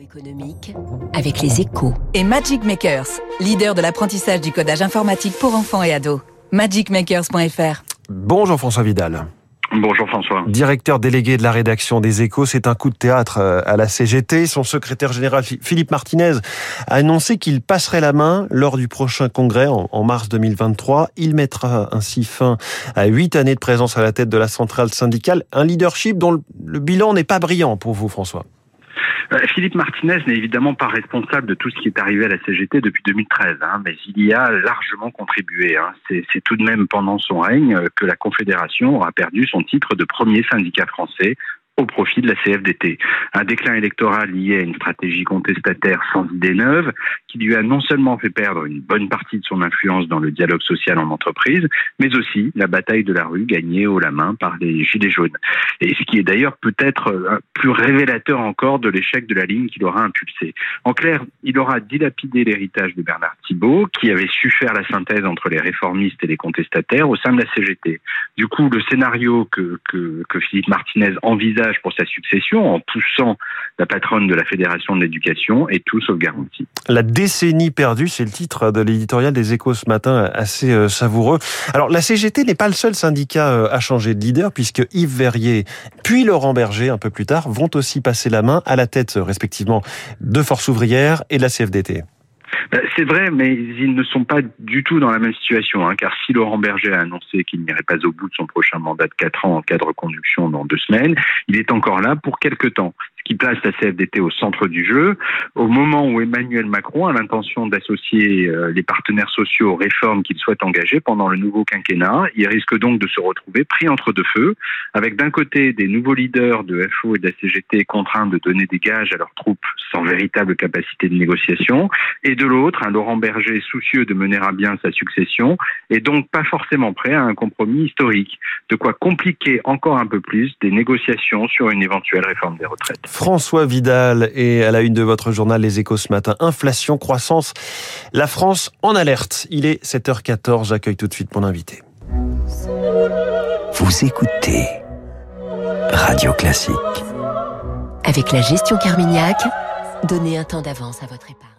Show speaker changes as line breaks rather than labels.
Économique avec les échos.
Et Magic Makers, leader de l'apprentissage du codage informatique pour enfants et ados. magicmakers.fr.
Bonjour François Vidal.
Bonjour François.
Directeur délégué de la rédaction des Échos, c'est un coup de théâtre euh, à la CGT. Son secrétaire général Philippe Martinez a annoncé qu'il passerait la main lors du prochain congrès en mars 2023. Il mettra ainsi fin à huit années de présence à la tête de la centrale syndicale, un leadership dont le bilan n'est pas brillant pour vous François.
Euh, Philippe Martinez n'est évidemment pas responsable de tout ce qui est arrivé à la CGT depuis 2013, hein, mais il y a largement contribué. Hein. C'est tout de même pendant son règne que la Confédération aura perdu son titre de premier syndicat français au profit de la CFDT. Un déclin électoral lié à une stratégie contestataire sans idée neuve qui lui a non seulement fait perdre une bonne partie de son influence dans le dialogue social en entreprise, mais aussi la bataille de la rue gagnée haut la main par les Gilets jaunes. Et ce qui est d'ailleurs peut-être euh, plus révélateur encore de l'échec de la ligne qu'il aura impulsée. En clair, il aura dilapidé l'héritage de Bernard Thibault, qui avait su faire la synthèse entre les réformistes et les contestataires au sein de la CGT. Du coup, le scénario que, Philippe Martinez envisage pour sa succession en poussant la patronne de la Fédération de l'éducation et tout garantie.
La décennie perdue, c'est le titre de l'éditorial des Échos ce matin, assez euh, savoureux. Alors la CGT n'est pas le seul syndicat euh, à changer de leader puisque Yves Verrier puis Laurent Berger un peu plus tard vont aussi passer la main à la tête respectivement de Force ouvrière et de la CFDT.
Ben, c'est vrai, mais ils ne sont pas du tout dans la même situation, hein, car si Laurent Berger a annoncé qu'il n'irait pas au bout de son prochain mandat de 4 ans en cas de reconduction dans deux semaines, il est encore là pour quelques temps qui place la CFDT au centre du jeu, au moment où Emmanuel Macron a l'intention d'associer euh, les partenaires sociaux aux réformes qu'il souhaite engager pendant le nouveau quinquennat. Il risque donc de se retrouver pris entre deux feux, avec d'un côté des nouveaux leaders de FO et de la CGT contraints de donner des gages à leurs troupes sans véritable capacité de négociation, et de l'autre un Laurent Berger soucieux de mener à bien sa succession, et donc pas forcément prêt à un compromis historique, de quoi compliquer encore un peu plus des négociations sur une éventuelle réforme des retraites.
François Vidal est à la une de votre journal Les Échos ce matin. Inflation, croissance, la France en alerte. Il est 7h14, j'accueille tout de suite mon invité.
Vous écoutez Radio Classique. Avec la gestion Carmignac, donnez un temps d'avance à votre épargne.